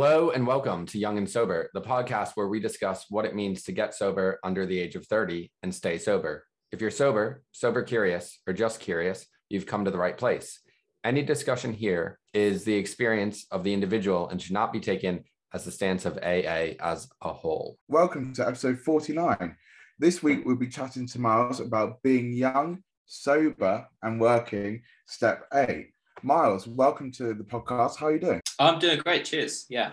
Hello and welcome to Young and Sober, the podcast where we discuss what it means to get sober under the age of 30 and stay sober. If you're sober, sober curious, or just curious, you've come to the right place. Any discussion here is the experience of the individual and should not be taken as the stance of AA as a whole. Welcome to episode 49. This week we'll be chatting to Miles about being young, sober, and working, step eight. Miles, welcome to the podcast. How are you doing? I'm doing great. Cheers. Yeah.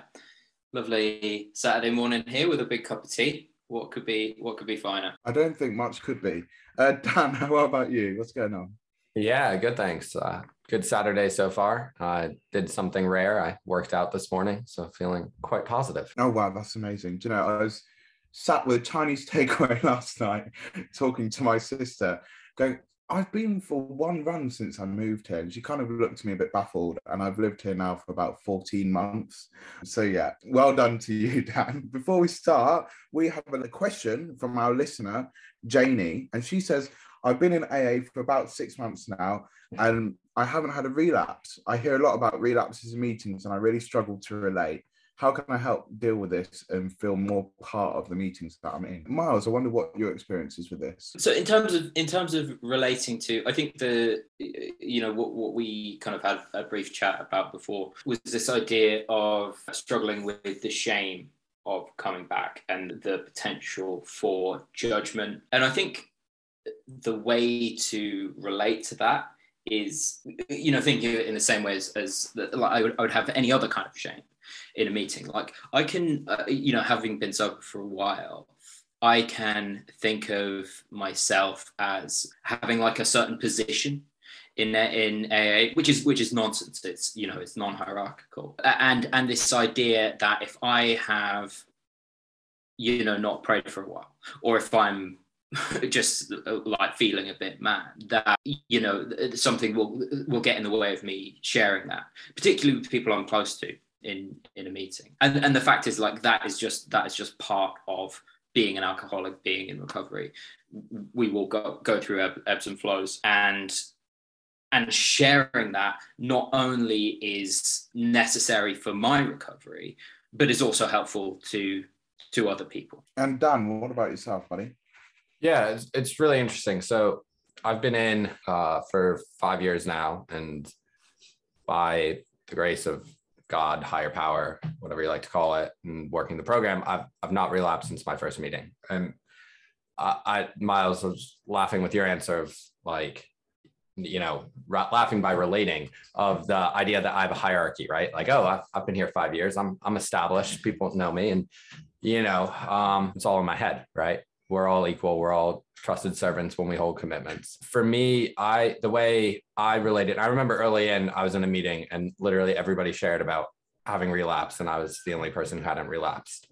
Lovely Saturday morning here with a big cup of tea. What could be what could be finer? I don't think much could be. Uh, Dan, how about you? What's going on? Yeah, good. Thanks. Uh, good Saturday so far. I did something rare. I worked out this morning, so feeling quite positive. Oh wow, that's amazing. Do you know, I was sat with a Chinese takeaway last night, talking to my sister, going, I've been for one run since I moved here, and she kind of looked at me a bit baffled. And I've lived here now for about 14 months. So, yeah, well done to you, Dan. Before we start, we have a question from our listener, Janie, and she says, I've been in AA for about six months now, and I haven't had a relapse. I hear a lot about relapses in meetings, and I really struggle to relate how can I help deal with this and feel more part of the meetings that I'm in? Miles, I wonder what your experience is with this. So in terms of in terms of relating to, I think the you know what what we kind of had a brief chat about before was this idea of struggling with the shame of coming back and the potential for judgment. And I think the way to relate to that is you know thinking of it in the same way as, as like I would, I would have any other kind of shame in a meeting. Like I can, uh, you know, having been sober for a while, I can think of myself as having like a certain position in in AA, which is which is nonsense. It's you know it's non-hierarchical, and and this idea that if I have, you know, not prayed for a while, or if I'm just like feeling a bit mad that you know something will will get in the way of me sharing that particularly with people i'm close to in in a meeting. And and the fact is like that is just that is just part of being an alcoholic being in recovery. We will go go through ebbs and flows and and sharing that not only is necessary for my recovery but is also helpful to to other people. And dan what about yourself buddy? Yeah it's, it's really interesting. So i've been in uh, for five years now and by the grace of God, higher power, whatever you like to call it, and working the program, I've I've not relapsed since my first meeting. And I, I Miles was laughing with your answer of like, you know, ra- laughing by relating of the idea that I have a hierarchy, right? Like, oh, I've, I've been here five years, I'm I'm established, people know me, and you know, um, it's all in my head, right? We're all equal we're all trusted servants when we hold commitments. For me i the way i related i remember early in i was in a meeting and literally everybody shared about having relapsed and i was the only person who hadn't relapsed.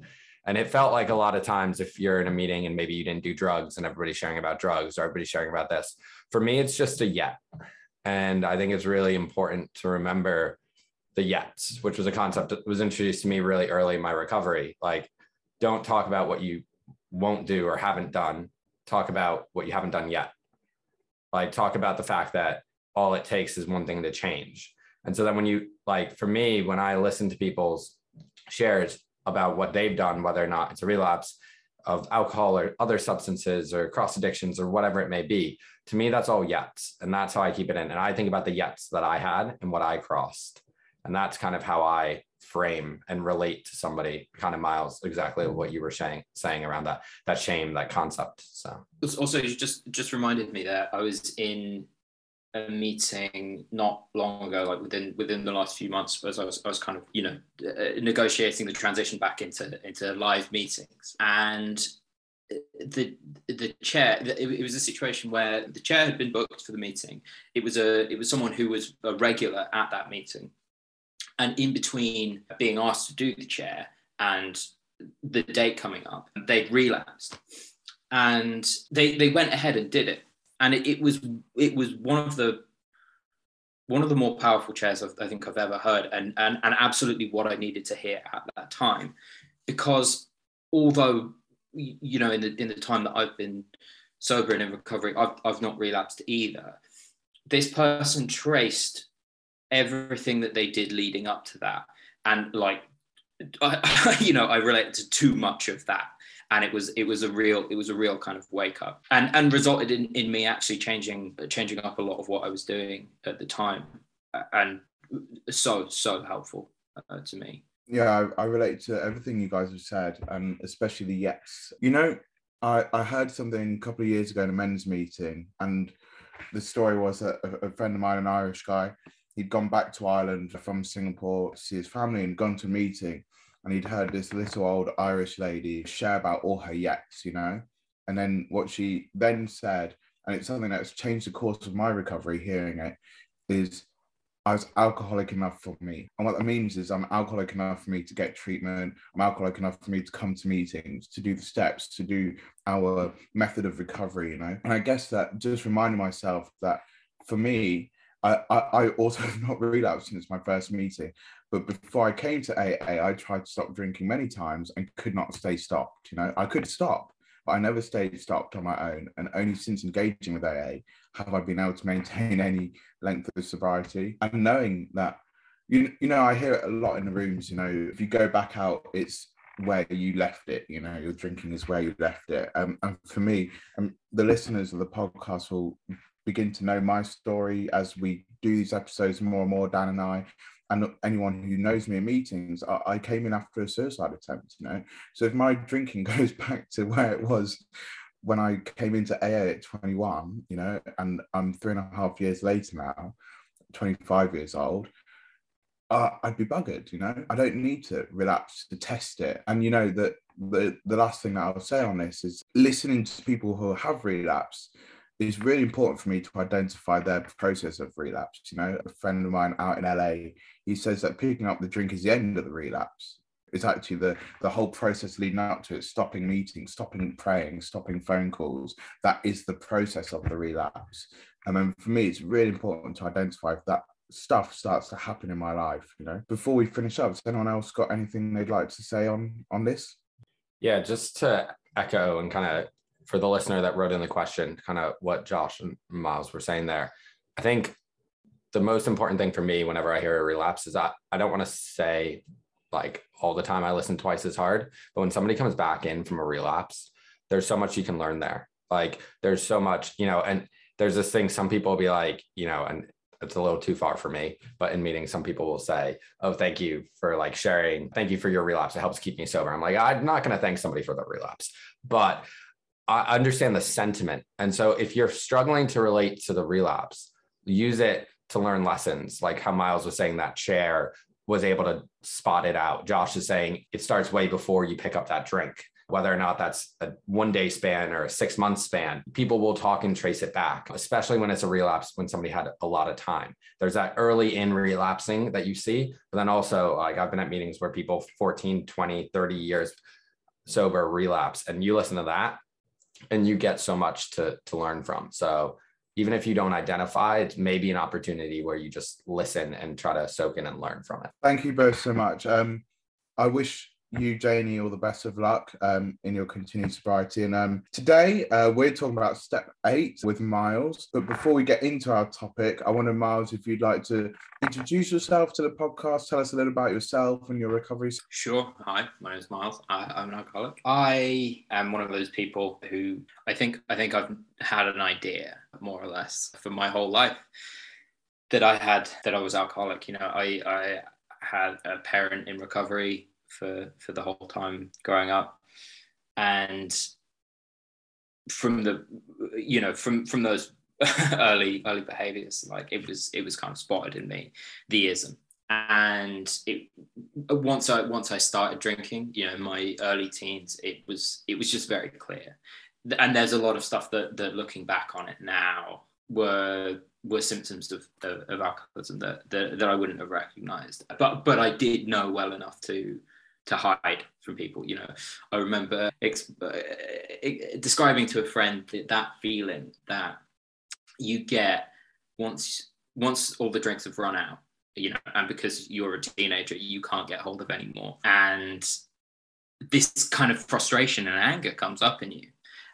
And it felt like a lot of times if you're in a meeting and maybe you didn't do drugs and everybody's sharing about drugs or everybody's sharing about this for me it's just a yet. And i think it's really important to remember the yets which was a concept that was introduced to me really early in my recovery. Like don't talk about what you won't do or haven't done talk about what you haven't done yet. Like talk about the fact that all it takes is one thing to change. And so then when you like for me when i listen to people's shares about what they've done whether or not it's a relapse of alcohol or other substances or cross addictions or whatever it may be to me that's all yets. And that's how i keep it in. And i think about the yets that i had and what i crossed. And that's kind of how i frame and relate to somebody kind of miles exactly what you were saying saying around that that shame that concept so. Also you just just reminded me that i was in a meeting not long ago like within within the last few months as i was, I was kind of you know uh, negotiating the transition back into into live meetings. And the the chair it was a situation where the chair had been booked for the meeting. It was a it was someone who was a regular at that meeting and in between being asked to do the chair and the date coming up, they'd relapsed. And they, they went ahead and did it. And it, it was it was one of the one of the more powerful chairs I've, i think I've ever heard, and, and and absolutely what I needed to hear at that time, because although you know in the in the time that I've been sober and in recovery, I've I've not relapsed either. This person traced everything that they did leading up to that and like I, you know, I related to too much of that. And it was it was a real it was a real kind of wake up and and resulted in, in me actually changing changing up a lot of what I was doing at the time and so so helpful uh, to me. Yeah, I, I relate to everything you guys have said, and especially the yets. You know, I, I heard something a couple of years ago in a men's meeting, and the story was that a, a friend of mine, an Irish guy, he'd gone back to Ireland from Singapore to see his family and gone to a meeting, and he'd heard this little old Irish lady share about all her yets, you know, and then what she then said, and it's something that's changed the course of my recovery. Hearing it is I was alcoholic enough for me. And what that means is I'm alcoholic enough for me to get treatment. I'm alcoholic enough for me to come to meetings, to do the steps, to do our method of recovery, you know? And I guess that just reminding myself that for me, I, I, also have not relapsed since my first meeting. But before I came to AA, I tried to stop drinking many times and could not stay stopped. You know, I could stop, but I never stayed stopped on my own. And only since engaging with AA have I been able to maintain any length of sobriety. And knowing that, you, you know, I hear it a lot in the rooms, you know, if you go back out, it's where you left it, you know, your drinking is where you left it. Um, and for me, um, the listeners of the podcast will begin to know my story as we do these episodes more and more, Dan and I and anyone who knows me in meetings, I, I, came in after a suicide attempt, you know. So if my drinking goes back to where it was when I came into AA at 21, you know, and I'm three and a half years later now, 25 years old, uh, I'd be buggered, you know. I don't need to relapse to test it. And you know that the the last thing that I'll say on this is listening to people who have relapsed it's really important for me to identify their process of relapse. You know, a friend of mine out in LA, he says that picking up the drink is the end of the relapse. It's actually the the whole process leading up to it, stopping meetings, stopping praying, stopping phone calls. That is the process of the relapse. And then for me, it's really important to identify if that stuff starts to happen in my life. You know, before we finish up, has anyone else got anything they'd like to say on on this? Yeah, just to echo and kind of for the listener that wrote in the question, kind of what Josh and Miles were saying there. I think the most important thing for me whenever I hear a relapse is that I don't want to say like all the time I listen twice as hard, but when somebody comes back in from a relapse, there's so much you can learn there. Like there's so much, you know, and there's this thing some people will be like, you know, and it's a little too far for me, but in meetings, some people will say, Oh, thank you for like sharing. Thank you for your relapse. It helps keep me sober. I'm like, I'm not going to thank somebody for the relapse, but I understand the sentiment. And so if you're struggling to relate to the relapse, use it to learn lessons, like how Miles was saying that chair was able to spot it out. Josh is saying it starts way before you pick up that drink, whether or not that's a one day span or a six month span. People will talk and trace it back, especially when it's a relapse, when somebody had a lot of time. There's that early in relapsing that you see, but then also, like I've been at meetings where people 14, 20, 30 years sober relapse, and you listen to that and you get so much to to learn from. So even if you don't identify it's maybe an opportunity where you just listen and try to soak in and learn from it. Thank you both so much. Um i wish you, Janie, all the best of luck um, in your continued sobriety. And um, today uh, we're talking about step eight with Miles. But before we get into our topic, I wonder, Miles, if you'd like to introduce yourself to the podcast, tell us a little about yourself and your recovery. Sure. Hi, my name is Miles. I, am an alcoholic. I am one of those people who I think I think I've had an idea, more or less, for my whole life that I had that I was alcoholic. You know, I I had a parent in recovery for for the whole time growing up, and from the you know from from those early early behaviors like it was it was kind of spotted in me the ism. And it once i once i started drinking you know in my early teens it was it was just very clear. And there's a lot of stuff that that looking back on it now were were symptoms of, of, of alcoholism that, that that i wouldn't have recognized. But but i did know well enough to to hide from people. You know, I remember ex- uh, describing to a friend that, that feeling that you get once once all the drinks have run out. You know, and because you're a teenager, you can't get hold of anymore, and this kind of frustration and anger comes up in you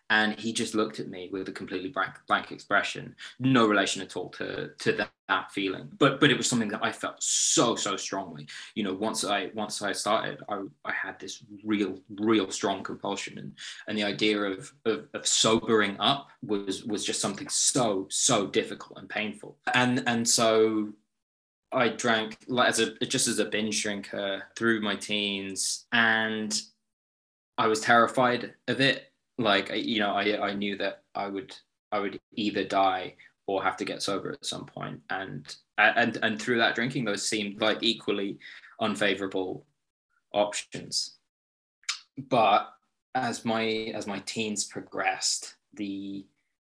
and he just looked at me with a completely blank blank expression. No relation at all to to that, that, feeling. But but it was something that i felt so so strongly. You know once i once i started i, I had this real real strong compulsion. And and the idea of, of of sobering up was was just something so so difficult and painful. And and so I drank like as a just as a binge drinker through my teens, and I was terrified of it like you know I I knew that I would I would either die or have to get sober at some point. And and and through that drinking those seemed like equally unfavorable options. But as my as my teens progressed the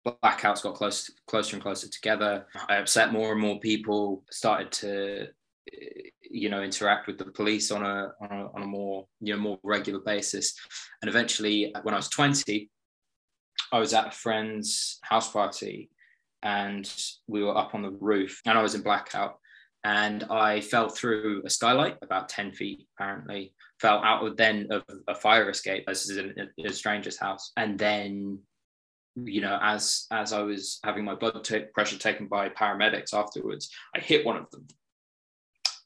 blackouts got close closer and closer together. I upset more and more people started to you know interact with the police on a, on a on a more you know more regular basis. And eventually when i was 20 i was at a friend's house party and we were up on the roof and i was in blackout. And i fell through a skylight about 10 feet apparently fell out of then of a fire escape this is in a stranger's house. And then you know as as i was having my blood t- pressure taken by paramedics afterwards i hit one of them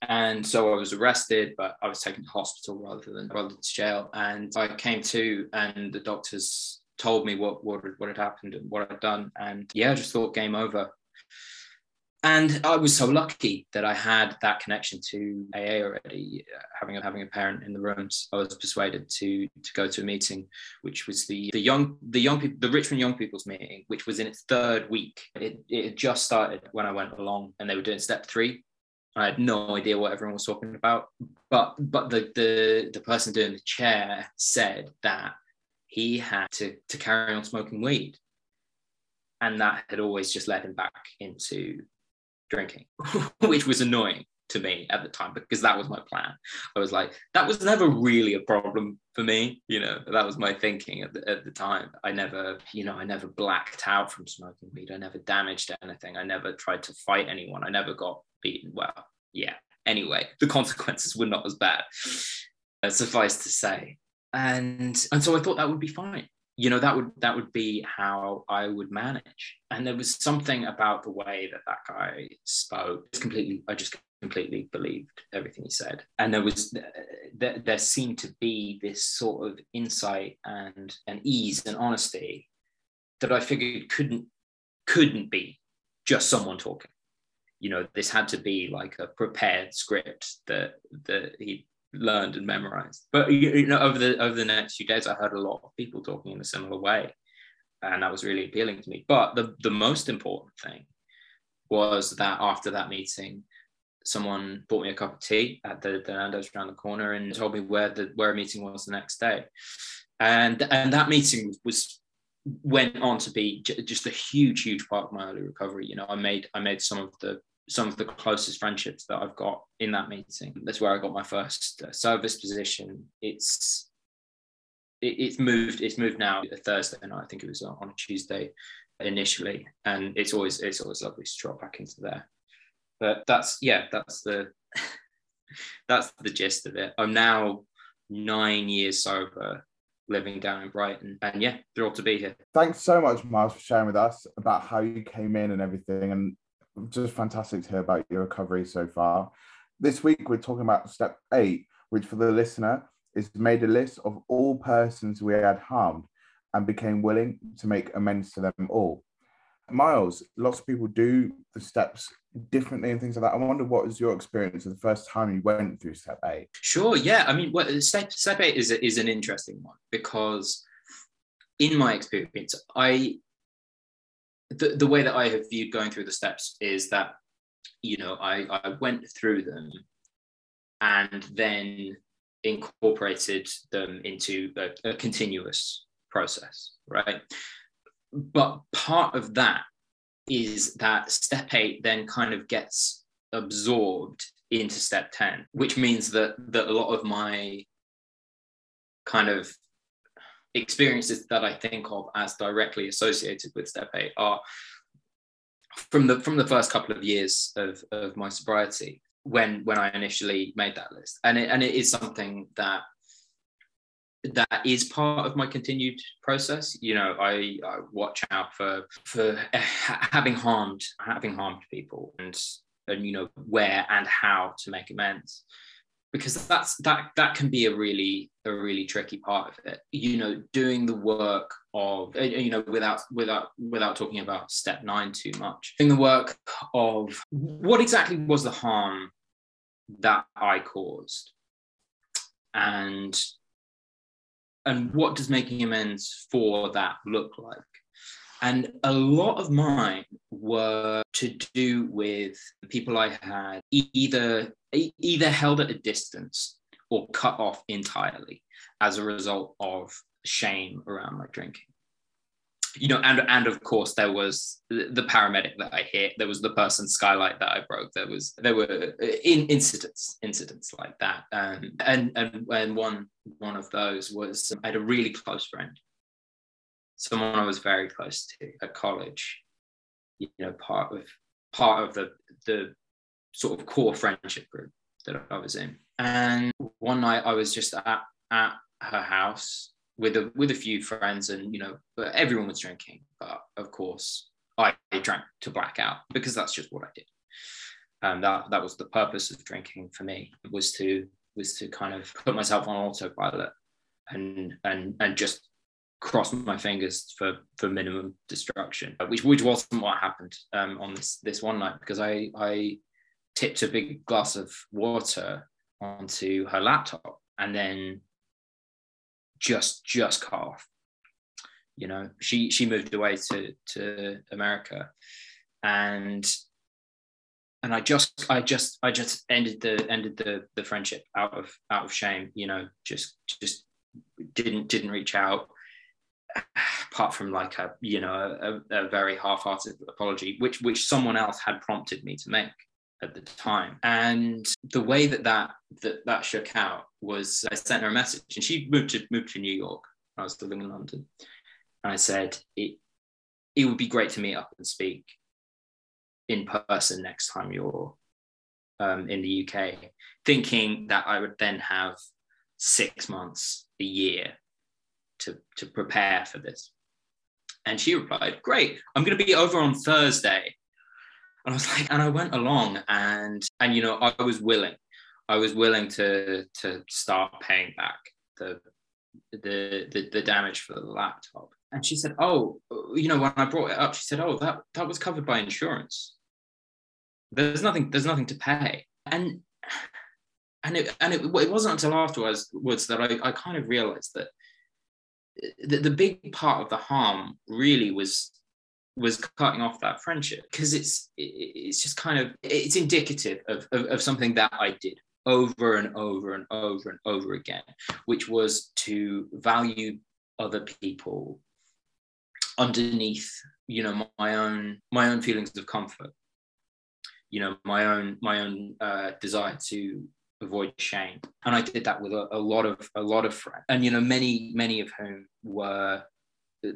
and so I was arrested, but I was taken to hospital rather than rather than jail. And I came to, and the doctors told me what what what had happened and what I'd done. And yeah, I just thought game over. And I was so lucky that I had that connection to AA already, uh, having a, having a parent in the rooms. I was persuaded to to go to a meeting, which was the the young the young people the Richmond Young People's meeting, which was in its third week. It it had just started when I went along, and they were doing step three, I had no idea what everyone was talking about. But but the the the person doing the chair said that he had to to carry on smoking weed, and that had always just led him back into drinking, which was annoying to me at the time because that was my plan. I was like, that was never really a problem for me. You know, that was my thinking at the, at the time. I never, you know, I never blacked out from smoking weed. I never damaged anything. I never tried to fight anyone. I never got beaten. Well, yeah. Anyway, the consequences were not as bad. Uh, suffice to say. And and so I thought that would be fine you know that would that would be how i would manage and there was something about the way that that guy spoke it's completely i just completely believed everything he said and there was there, there seemed to be this sort of insight and and ease and honesty that i figured couldn't couldn't be just someone talking you know this had to be like a prepared script that that he learned and memorized. But you know, over the over the next few days, I heard a lot of people talking in a similar way, and that was really appealing to me. But the the most important thing was that after that meeting, someone bought me a cup of tea at the, the Nando's around the corner and told me where the where a meeting was the next day, and and that meeting was went on to be just a huge huge part of my early recovery you know i made i made some of the some of the closest friendships that I've got in that meeting. That's where I got my first uh, service position. It's it, it's moved. It's moved now a Thursday night. I think it was on a Tuesday initially, and it's always it's always lovely to drop back into there. But that's yeah, that's the that's the gist of it. I'm now nine years sober, living down in Brighton, and yeah, thrilled to be here. Thanks so much, Miles, for sharing with us about how you came in and everything, and just fantastic to hear about your recovery so far. This week, we're talking about step eight, which for the listener is made a list of all persons we had harmed and became willing to make amends to them all. Miles, lots of people do the steps differently and things like that. I wonder what was your experience of the first time you went through step eight? Sure, yeah. I mean, well, step, step eight is, is an interesting one because in my experience, I the, the way that I have viewed going through the steps is that, you know, I, I went through them and then incorporated them into a, a continuous process, right? But part of that is that step eight then kind of gets absorbed into step 10, which means that, that a lot of my kind of experiences that I think of as directly associated with step eight are from the from the first couple of years of, of my sobriety when when I initially made that list. And it and it is something that that is part of my continued process. You know, I, I watch out for for having harmed having harmed people and and you know where and how to make amends. Because that's that that can be a really a really tricky part of it. You know doing the work of you know without without without talking about step 9 too much doing the work of what exactly was the harm that i caused? And and what does making amends for that look like? And a lot of mine were to do with people I had either either held at a distance or cut off entirely as a result of shame around my drinking you know and and of course there was the paramedic that i hit there was the person skylight that i broke there was there were uh, in incidents incidents like that um, and and and one one of those was i had a really close friend someone i was very close to at college you know part of part of the the sort of core friendship group that I was in. And one night I was just at, at her house with a with a few friends, and you know, but everyone was drinking. But of course, I drank to black out because that's just what I did. And that that was the purpose of drinking for me was to was to kind of put myself on autopilot and and and just cross my fingers for for minimum destruction, which which wasn't what happened um, on this this one night because I I tipped a big glass of water onto her laptop and then just just cut off. You know she she moved away to to america and and i just i just i just ended the ended the the friendship out of out of shame you know just just didn't didn't reach out. Apart from like a you know a, a very half-hearted apology which which someone else had prompted me to make at the time. And the way that that that, that shook out was I sent her a message, and she moved to moved to New York. I was living in London, and I said it it would be great to meet up and speak in person next time you're um, in the UK, thinking that I would then have six months, a year to to prepare for this. And she replied, Great, I'm going to be over on Thursday. And I was like, and I went along and and you know, I was willing. I was willing to to start paying back the the the, the damage for the laptop. And she said, Oh, you know, when I brought it up, she said, Oh, that that was covered by insurance. There's nothing, there's nothing to pay. And and it and it, it wasn't until afterwards that I, I kind of realized that the, the big part of the harm really was was cutting off that friendship because it's it's just kind of it's indicative of, of, of something that I did over and over and over and over again, which was to value other people underneath you know my own my own feelings of comfort you know my own my own uh, desire to avoid shame. And i did that with a, a lot of a lot of friends and you know many many of whom were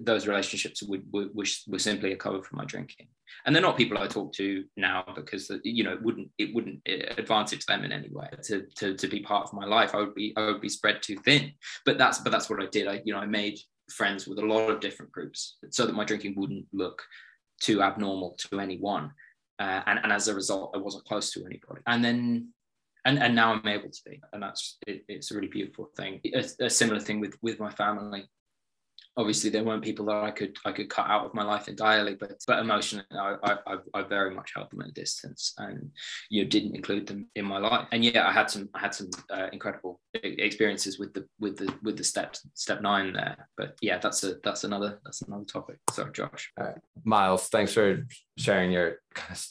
those relationships would, were, were simply a cover for my drinking. And they're not people i talk to now because you know it wouldn't it wouldn't advantage them in any way to, to to be part of my life. I would be i would be spread too thin. But that's but that's what i did. I you know i made friends with a lot of different groups so that my drinking wouldn't look too abnormal to anyone. Uh, and, and as a result i wasn't close to anybody. And then and, and now i'm able to be. And that's it, it's a really beautiful thing. A, a similar thing with with my family obviously there weren't people that I could I could cut out of my life entirely, but but emotionally I I, I very much held them at a distance and you know didn't include them in my life. And yeah, I had some I had some uh, incredible experiences with the with the with the step step nine there. But yeah, that's a that's another that's another topic. Sorry, Josh. Miles, thanks for sharing your kind of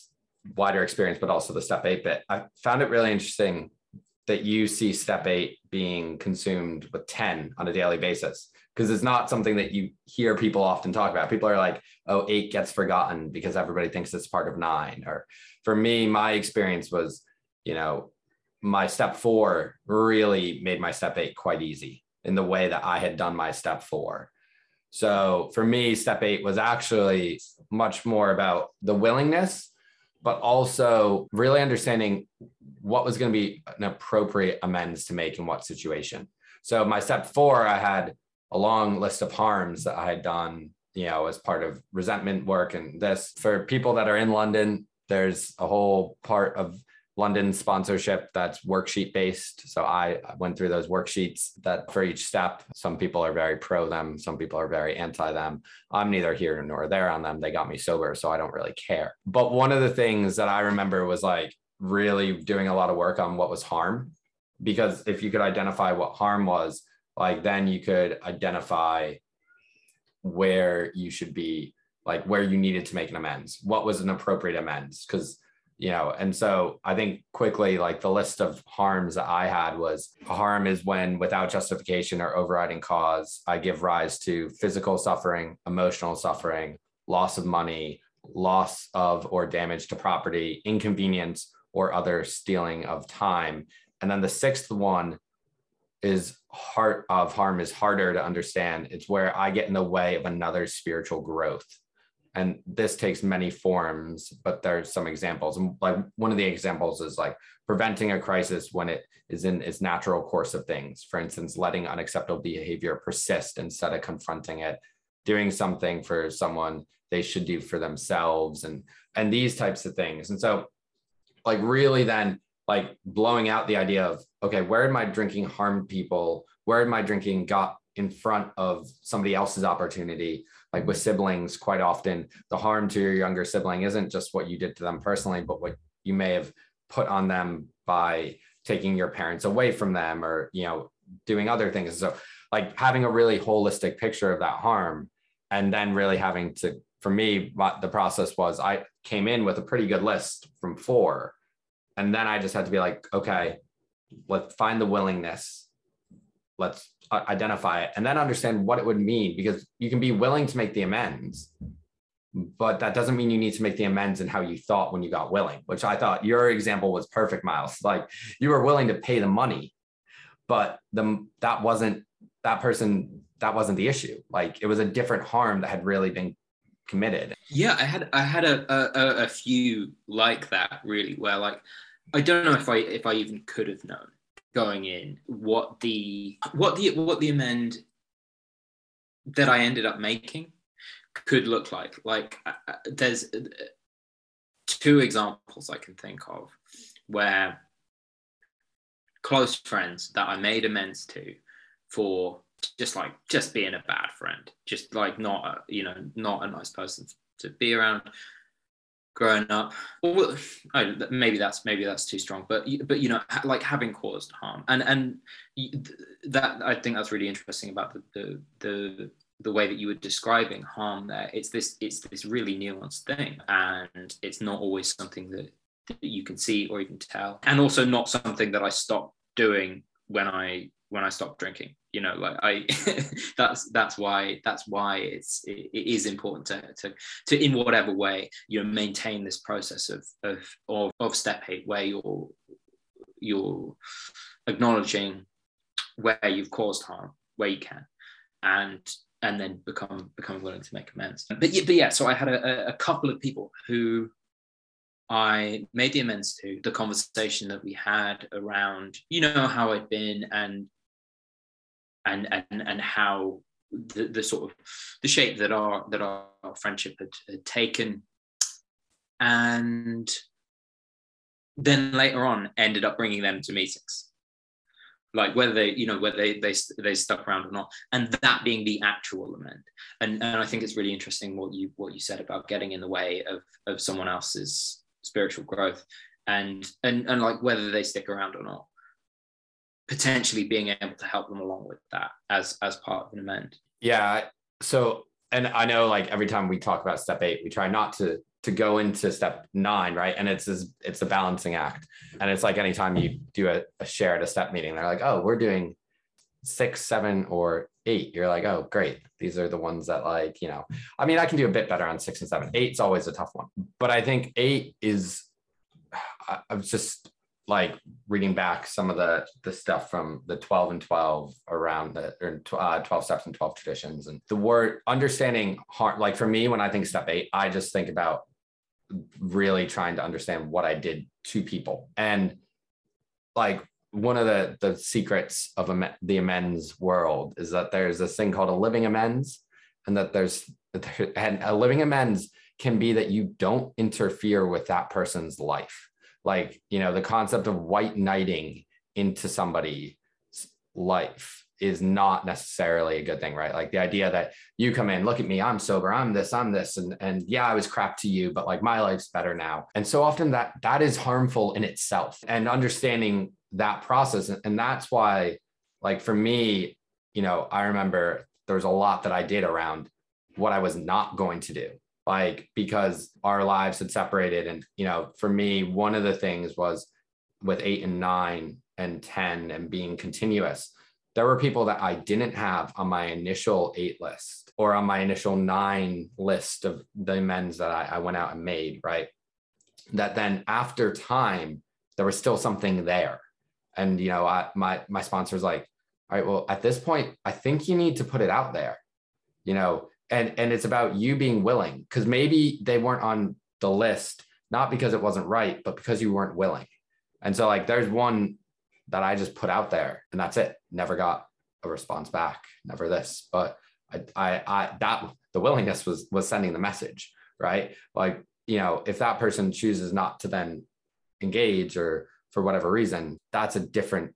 wider experience, but also the step eight bit. I found it really interesting that you see step eight being consumed with 10 on a daily basis because it's not something that you hear people often talk about. People are like, oh, eight gets forgotten because everybody thinks it's part of nine. Or for me, my experience was, you know, my step four really made my step eight quite easy in the way that I had done my step four. So for me, step eight was actually much more about the willingness, but also really understanding what was going to be an appropriate amends to make in what situation. So my step four, I had a long list of harms that I had done, you know, as part of resentment work. And this for people that are in London, there's a whole part of London sponsorship that's worksheet based. So I went through those worksheets that for each step, some people are very pro them, some people are very anti them. I'm neither here nor there on them. They got me sober, so I don't really care. But one of the things that I remember was like really doing a lot of work on what was harm. Because if you could identify what harm was, like then you could identify where you should be, like where you needed to make an amends, what was an appropriate amends. Because you know and so i think quickly like the list of harms that i had was harm is when without justification or overriding cause i give rise to physical suffering emotional suffering loss of money loss of or damage to property inconvenience or other stealing of time and then the sixth one is heart of harm is harder to understand. It's where i get in the way of another spiritual growth. And this takes many forms but there's some examples. And like one of the examples is like preventing a crisis when it is in its natural course of things. For instance letting unacceptable behavior persist instead of confronting it. Doing something for someone they should do for themselves and and these types of things. And so like really then like blowing out the idea of okay where did my drinking harm people? Where did my drinking got in front of somebody else's opportunity? Like with siblings quite often the harm to your younger sibling isn't just what you did to them personally but what you may have put on them by taking your parents away from them or you know doing other things. So like having a really holistic picture of that harm and then really having to for me the process was i came in with a pretty good list from four and then i just had to be like okay let's find the willingness. Let's uh, identify it and then understand what it would mean because you can be willing to make the amends but that doesn't mean you need to make the amends in how you thought when you got willing which i thought your example was perfect miles. Like you were willing to pay the money but the that wasn't that person that wasn't the issue. Like it was a different harm that had really been committed. Yeah i had i had a a, a few like that really where like i don't know if i if i even could have known going in what the what the what the amend that I ended up making could look like. Like uh, uh there's uh, two examples I can think of where close friends that I made amends to for just like just being a bad friend, just like not a, you know not a nice person to be around growing up. Well oh, maybe that's maybe that's too strong but but you know like having caused harm. And and that i think that's really interesting about the the the, the way that you were describing harm there. It's this it's this really nuanced thing and it's not always something that, that you can see or even tell. And also not something that i stopped doing when i when i stopped drinking you know like i that's that's why that's why it's it, it is important to, to to in whatever way you know maintain this process of of of, of step eight where you're you're acknowledging where you've caused harm where you can and and then become become willing to make amends. But yeah, but yeah so i had a, a couple of people who I made the amends to. The conversation that we had around, you know, how I'd been and and and and how the, the sort of the shape that our that our friendship had, had taken. And then later on ended up bringing them to meetings. Like whether they you know whether they they, they stuck around or not. And that being the actual lament and and i think it's really interesting what you what you said about getting in the way of of someone else's spiritual growth. And and and like whether they stick around or not potentially being able to help them along with that as as part of an amend. Yeah so and i know like every time we talk about step eight we try not to to go into step nine right? And it's this, it's a balancing act. And it's like anytime you do a, a share at a step meeting they're like oh we're doing six seven or eight. You're like oh great. These are the ones that like you know. I mean i can do a bit better on six and seven. Eight's always a tough one. But i think eight is i, I was just like reading back some of the the stuff from the 12 and 12 around the or uh, 12 steps and 12 traditions and the word understanding heart like for me when i think step eight i just think about really trying to understand what i did to people and like one of the the secrets of am- the amends world is that there's this thing called a living amends, and that there's and a living amends can be that you don't interfere with that person's life. Like you know the concept of white knighting into somebody's life is not necessarily a good thing, right? Like the idea that you come in, look at me, I'm sober, I'm this, I'm this, and and yeah, I was crap to you, but like my life's better now. And so often that that is harmful in itself. And understanding that process, and that's why, like for me, you know, I remember there was a lot that I did around what I was not going to do, like because our lives had separated, and you know, for me, one of the things was with eight and nine and ten and being continuous there were people that I didn't have on my initial eight list or on my initial nine list of the amends that I, I went out and made, right? That then after time, there was still something there. And, you know, I, my, my sponsor's like, all right, well, at this point, I think you need to put it out there, you know, and, and it's about you being willing because maybe they weren't on the list, not because it wasn't right, but because you weren't willing. And so like, there's one that I just put out there and that's it. Never got a response back, never this. But I, I, I that the willingness was was sending the message, right? Like, you know, if that person chooses not to then engage or for whatever reason, that's a different,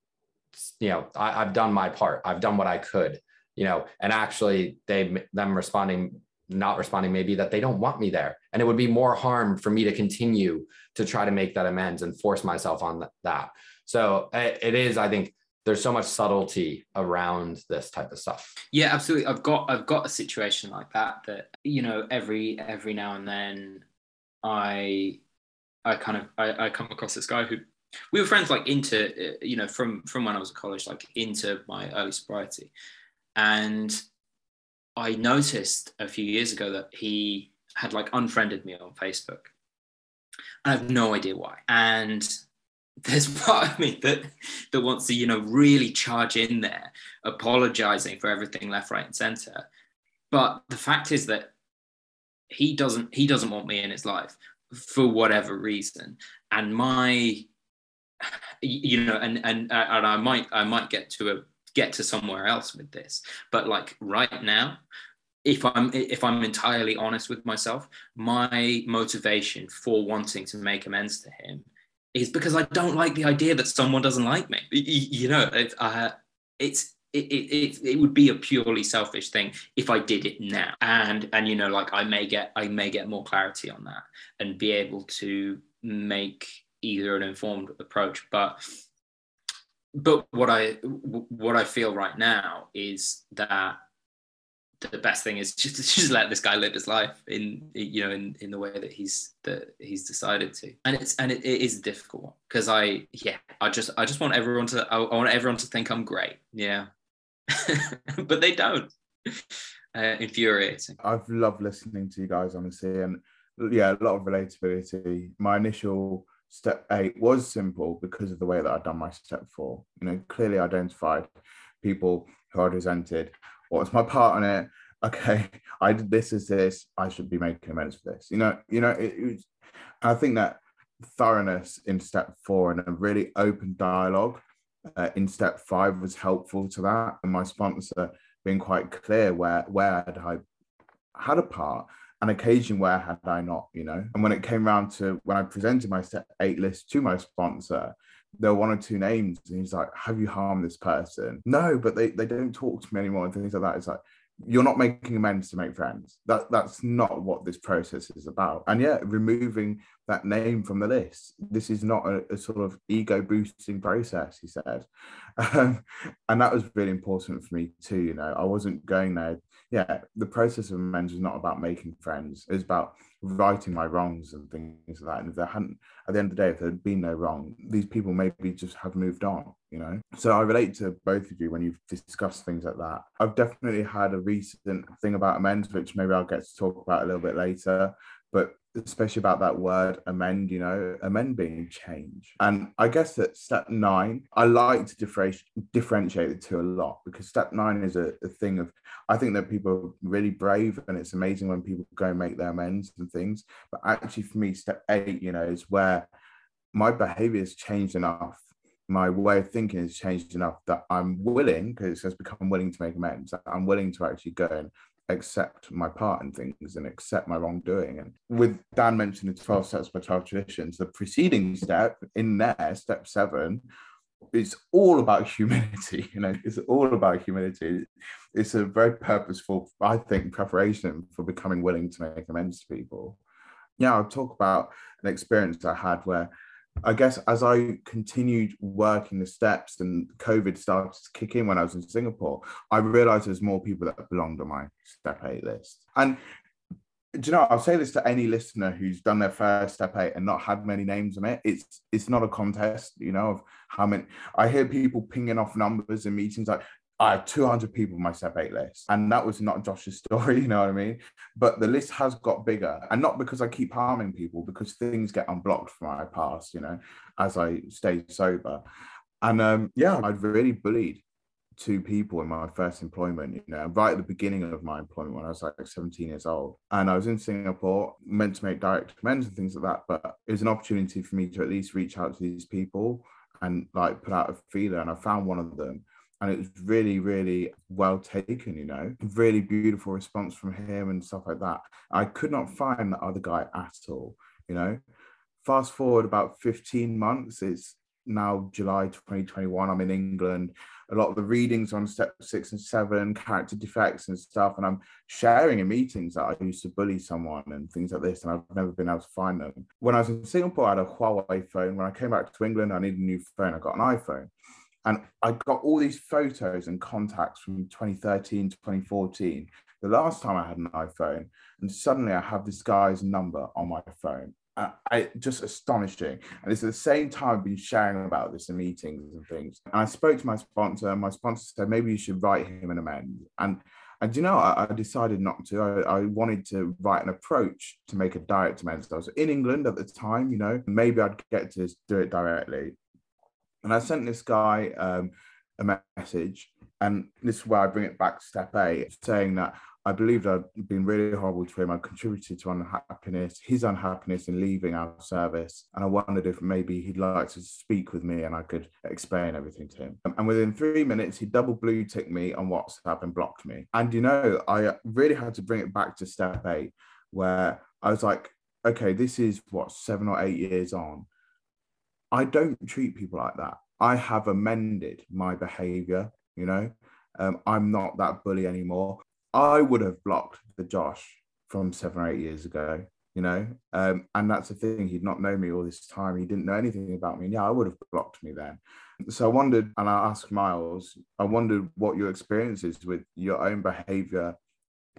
you know, I, I've done my part. I've done what I could, you know, and actually they them responding not responding maybe that they don't want me there and it would be more harm for me to continue to try to make that amends and force myself on that so eh, it is, I think, there's so much subtlety around this type of stuff. Yeah, absolutely. I've got I've got a situation like that that you know every every now and then I I kind of I, I come across this guy who we were friends like into eh, you know from from when I was at college like into my early sobriety and I noticed a few years ago that he had like unfriended me on Facebook. I have no idea why. And there's part of me that that wants to you know really charge in there apologizing for everything left right and center but the fact is that he doesn't he doesn't want me in his life for whatever reason and my you know and and and I might I might get to a get to somewhere else with this but like right now if i'm if i'm entirely honest with myself my motivation for wanting to make amends to him is because I don't like the idea that someone doesn't like me. You, know, it, uh, it's it, it, it would be a purely selfish thing if I did it now. And and you know, like I may get I may get more clarity on that and be able to make either an informed approach. But but what I what I feel right now is that the best thing is just just let this guy live his life in you know in, in the way that he's that he's decided to. And it's and it, it is difficult because i yeah i just i just want everyone to I, I want everyone to think i'm great. Yeah. But they don't. Uh, infuriating. I've loved listening to you guys honestly and yeah a lot of relatability. My initial step eight was simple because of the way that i'd done my step four. You know clearly identified people who i'd resented. What's my part in it? Okay i did this is this. I should be making amends for this. You know you know it, it was, i think that thoroughness in step four and a really open dialogue uh, in step five was helpful to that. And my sponsor being quite clear where where had i had a part an occasion where had i not you know? And when it came around to when i presented my step eight list to my sponsor there were one or two names and he's like have you harmed this person? No but they, they don't talk to me anymore and things like that. It's like you're not making amends to make friends. That that's not what this process is about. And yeah removing that name from the list this is not a, a sort of ego boosting process he said. Um, and that was really important for me too you know? I wasn't going there yeah the process of amends is not about making friends it's about righting my wrongs and things like that. And if there hadn't, at the end of the day, if there had been no wrong, these people maybe just have moved on, you know? So I relate to both of you when you've discussed things like that. I've definitely had a recent thing about amends, which maybe I'll get to talk about a little bit later. But especially about that word amend, you know, amend being change. And I guess that step nine, I like to differentiate the two a lot because step nine is a, a, thing of, I think that people are really brave and it's amazing when people go and make their amends and things. But actually, for me, step eight, you know, is where my behavior has changed enough my way of thinking has changed enough that I'm willing, because says become willing to make amends. I'm willing to actually go and accept my part in things and accept my wrongdoing. And with Dan mentioning the 12 steps by 12 traditions, the preceding step in there, step seven, is all about humility. You know, it's all about humility. It's a very purposeful, I think, preparation for becoming willing to make amends to people. Yeah, I'll talk about an experience I had where I guess as I continued working the steps and COVID started to kick in when I was in Singapore, I realized there's more people that belonged on my step eight list. And do you know, I'll say this to any listener who's done their first step eight and not had many names on it. It's it's not a contest, you know, of how many I hear people pinging off numbers in meetings like, I have 200 people on my step eight list. And that was not Josh's story, you know what I mean? But the list has got bigger. And not because I keep harming people, because things get unblocked from my past, you know, as I stay sober. And um, yeah, I'd really bullied two people in my first employment, you know, right at the beginning of my employment when I was like 17 years old. And I was in Singapore, meant to make direct amends and things like that. But it was an opportunity for me to at least reach out to these people and like put out a feeler. And I found one of them and it was really really well taken you know really beautiful response from him and stuff like that. I could not find the other guy at all you know. Fast forward about 15 months it's now july 2021 i'm in england. A lot of the readings on step six and seven character defects and stuff and i'm sharing in meetings that i used to bully someone and things like this and i've never been able to find them. When i was in singapore i had a huawei phone. When i came back to england i needed a new phone. I got an iphone and I got all these photos and contacts from 2013 to 2014, the last time I had an iPhone. And suddenly I have this guy's number on my phone. Uh, I just astonishing. And it's at the same time I've been sharing about this in meetings and things. And I spoke to my sponsor, and my sponsor said, maybe you should write him an amend. And and you know, I, I decided not to. I, I, wanted to write an approach to make a direct amends. I was in England at the time, you know, maybe I'd get to do it directly. And I sent this guy um, a message, and this is where I bring it back to step eight, saying that I believed I'd been really horrible to him. I contributed to unhappiness, his unhappiness in leaving our service. And I wondered if maybe he'd like to speak with me and I could explain everything to him. And within three minutes, he double blue ticked me on WhatsApp and blocked me. And, you know, I really had to bring it back to step eight, where I was like, okay, this is what, seven or eight years on. I don't treat people like that. I have amended my behavior, you know. Um, I'm not that bully anymore. I would have blocked the Josh from seven or eight years ago, you know. Um, and that's the thing, he'd not known me all this time. He didn't know anything about me. And yeah, I would have blocked me then. So I wondered, and I asked Miles, I wondered what your experience is with your own behavior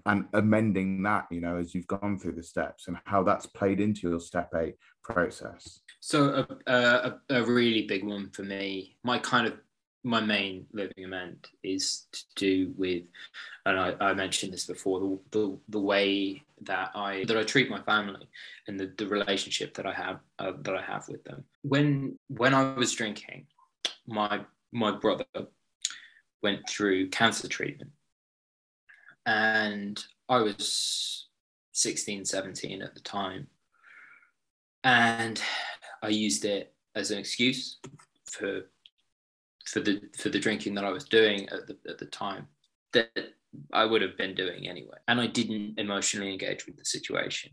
and amending that, you know, as you've gone through the steps and how that's played into your step eight process. So a, a, a really big one for me, my kind of my main living amend is to do with, and I, I mentioned this before, the, the, the way that I that I treat my family and the, the relationship that I have uh, that I have with them. When when I was drinking, my my brother went through cancer treatment and I was 16, 17 at the time. And I used it as an excuse for for the for the drinking that I was doing at the at the time that I would have been doing anyway. And I didn't emotionally engage with the situation.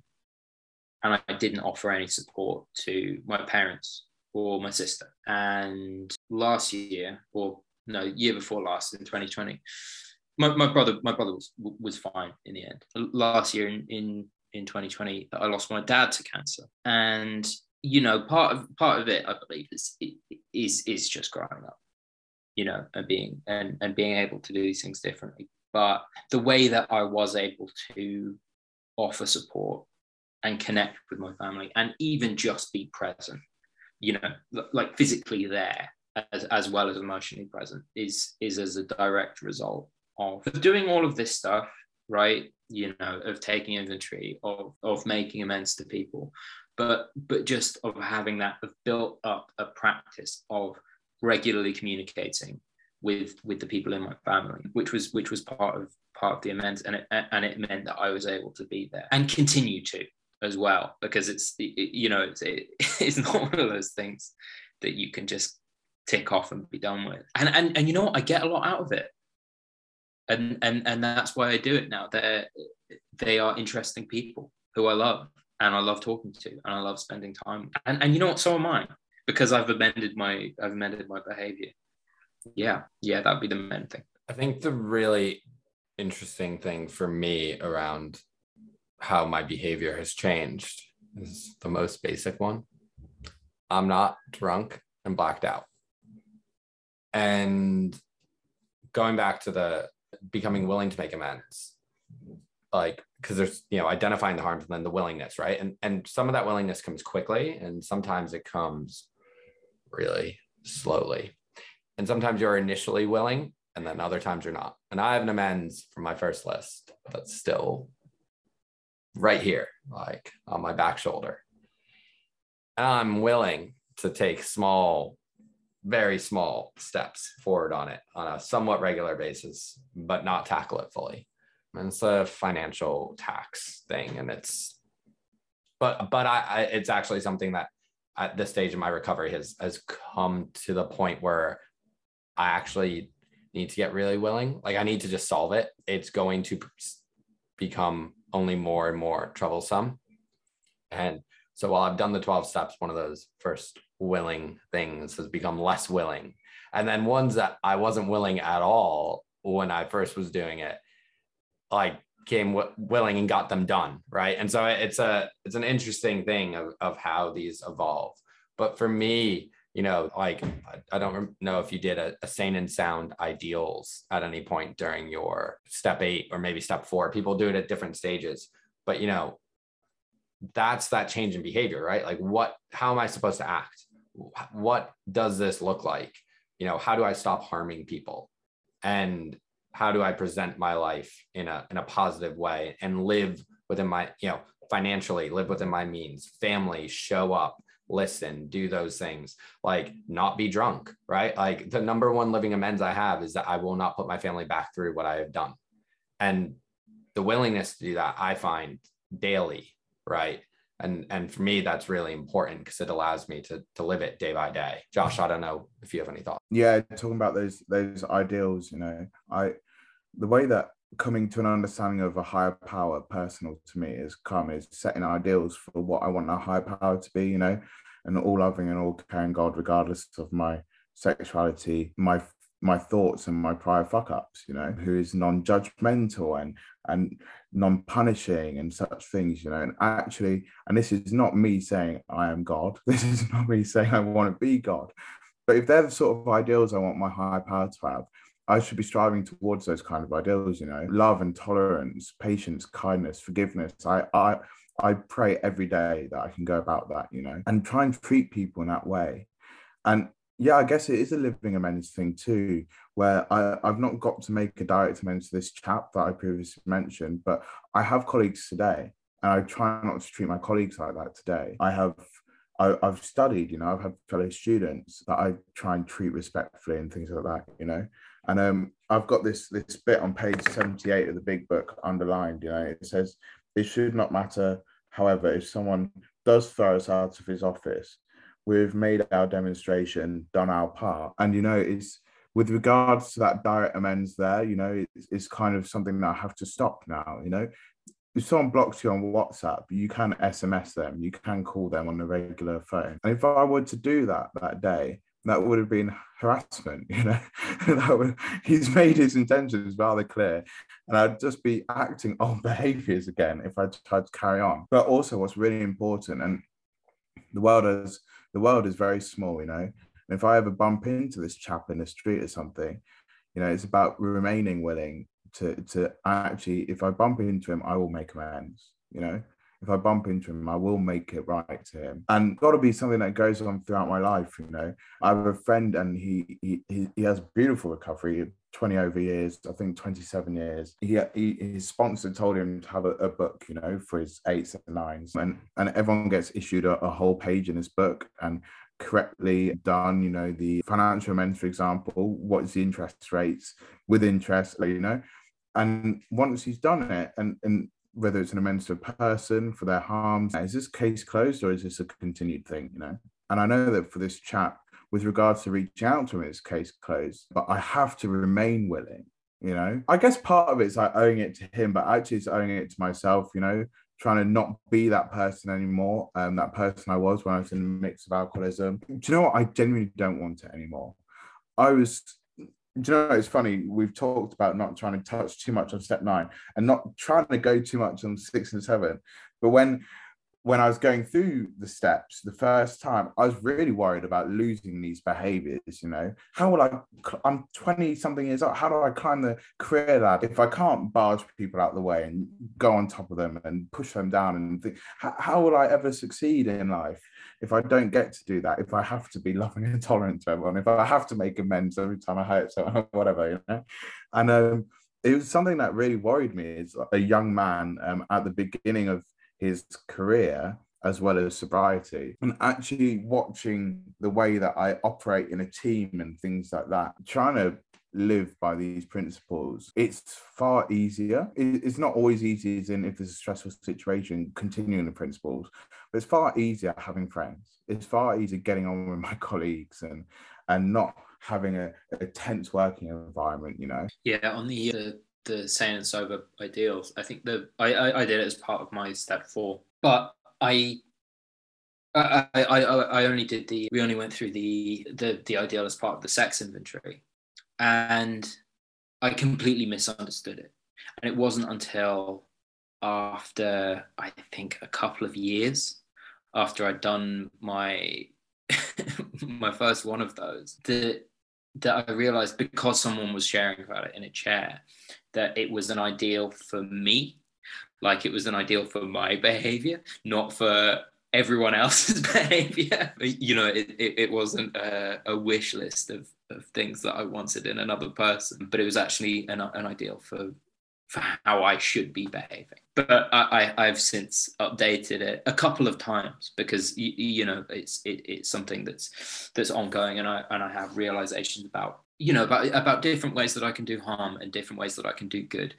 And I didn't offer any support to my parents or my sister. And last year, or no, year before last in 2020, my, my brother my brother was was fine in the end. Last year in in in 2020, I lost my dad to cancer, and you know part of part of it I believe is is is just growing up, you know, and being and and being able to do these things differently. But the way that I was able to offer support and connect with my family and even just be present, you know, like physically there as, as well as emotionally present is is as a direct result of doing all of this stuff, right? You know, of taking inventory, of of making amends to people, but but just of having that of built up a practice of regularly communicating with with the people in my family, which was which was part of part of the amends, and it and it meant that I was able to be there and continue to as well because it's it, you know it's it, it's not one of those things that you can just tick off and be done with. And and and you know what? I get a lot out of it. And and and that's why I do it now. They're they are interesting people who I love and I love talking to and I love spending time. And and you know what? So am I because I've amended my I've amended my behavior. Yeah, yeah, that'd be the main thing. I think the really interesting thing for me around how my behavior has changed is the most basic one. I'm not drunk and blacked out. And going back to the becoming willing to make amends, like because there's you know identifying the harms and then the willingness, right? And and some of that willingness comes quickly, and sometimes it comes really slowly. And sometimes you're initially willing, and then other times you're not. And I have an amends from my first list that's still right here, like on my back shoulder. And I'm willing to take small, very small steps forward on it on a somewhat regular basis, but not tackle it fully. And it's a financial tax thing. And it's, but, but I, I it's actually something that at this stage of my recovery has, has come to the point where I actually need to get really willing. Like I need to just solve it. It's going to become only more and more troublesome. And so while I've done the 12 steps, one of those first willing things has become less willing. And then ones that I wasn't willing at all when I first was doing it, like came w- willing and got them done. Right. And so it's a, it's an interesting thing of, of how these evolve. But for me, you know, like I don't know if you did a, a, sane and sound ideals at any point during your step eight or maybe step four. People do it at different stages, but you know, that's that change in behavior, right? Like, what, how am I supposed to act? What does this look like? You know, how do I stop harming people? And how do I present my life in a in a positive way and live within my, you know, financially, live within my means, family, show up, listen, do those things, like not be drunk, right? Like the number one living amends I have is that I will not put my family back through what I have done. And the willingness to do that, I find daily, right? And and for me, that's really important because it allows me to to live it day by day. Josh, I don't know if you have any thoughts. Yeah, talking about those those ideals, you know, I the way that coming to an understanding of a higher power personal to me is come is setting ideals for what I want a higher power to be, you know, and all loving and all caring God, regardless of my sexuality, my my thoughts and my prior fuck ups, you know, who is non-judgmental and and non-punishing and such things, you know. And actually, and this is not me saying I am God. This is not me saying I want to be God. But if they're the sort of ideals I want my higher power to have, I should be striving towards those kind of ideals, you know, love and tolerance, patience, kindness, forgiveness. I, I, I pray every day that I can go about that, you know, and try and treat people in that way. And yeah, I guess it is a living amends thing too, where I, I've not got to make a direct amends to this chap that I previously mentioned, but I have colleagues today, and I try not to treat my colleagues like that today. I have I, have studied, you know, I've had fellow students that I try and treat respectfully and things like that, you know. And um, I've got this this bit on page 78 of the big book underlined, you know, it says, it should not matter, however, if someone does throw us out of his office, we've made our demonstration, done our part. And, you know, it's with regards to that direct amends there, you know, it's, it's kind of something that I have to stop now, you know. If someone blocks you on WhatsApp, you can SMS them, you can call them on a regular phone. And if I were to do that that day, that would have been harassment, you know. that would, he's made his intentions rather clear, and I'd just be acting on behaviours again if I tried to carry on. But also, what's really important, and the world is the world is very small, you know. And if I ever bump into this chap in the street or something, you know, it's about remaining willing to to actually, if I bump into him, I will make amends, you know if I bump into him, I will make it right to him. And got to be something that goes on throughout my life. You know, I have a friend and he he he has beautiful recovery. 20 over years, I think 27 years. He, he his sponsor told him to have a, a, book, you know, for his eights and nines, and and everyone gets issued a, a whole page in his book and correctly done. You know, the financial amends, for example, what is the interest rates with interest, you know, and once he's done it, and and whether it's an amends to a person for their harms. Is this case closed or is this a continued thing? You know, and I know that for this chap, with regards to reach out to him, it's case closed. But I have to remain willing. You know, I guess part of it's like owing it to him, but actually it's owing it to myself. You know, trying to not be that person anymore. Um, that person I was when I was in the mix of alcoholism. Do you know what? I genuinely don't want it anymore. I was do you know it's funny we've talked about not trying to touch too much on step nine and not trying to go too much on six and seven but when when I was going through the steps the first time, I was really worried about losing these behaviors. You know, how will I? I'm 20 something years old. How do I climb the career ladder if I can't barge people out of the way and go on top of them and push them down? And think, how, how will I ever succeed in life if I don't get to do that? If I have to be loving and tolerant to everyone, if I have to make amends every time I hurt someone, whatever, you know, and um, it was something that really worried me. As a young man um, at the beginning of his career as well as sobriety and actually watching the way that I operate in a team and things like that, trying to live by these principles, it's far easier. It's not always easy as in if there's a stressful situation, continuing the principles, but it's far easier having friends. It's far easier getting on with my colleagues and and not having a, a tense working environment, you know. Yeah, on the uh, the sane sober ideals. I think the I, I, I did it as part of my step four, but I I, I, I only did the we only went through the the the ideal as part of the sex inventory, and I completely misunderstood it, and it wasn't until after I think a couple of years after I'd done my my first one of those that that I realized because someone was sharing about it in a chair that it was an ideal for me. Like it was an ideal for my behavior not for everyone else's behavior. You know it, it, it wasn't a, a, wish list of, of things that i wanted in another person but it was actually an, an ideal for for how i should be behaving. But I, I have since updated it a couple of times because you, you know it's it, it's something that's that's ongoing and i and i have realizations about you know about about different ways that I can do harm and different ways that I can do good,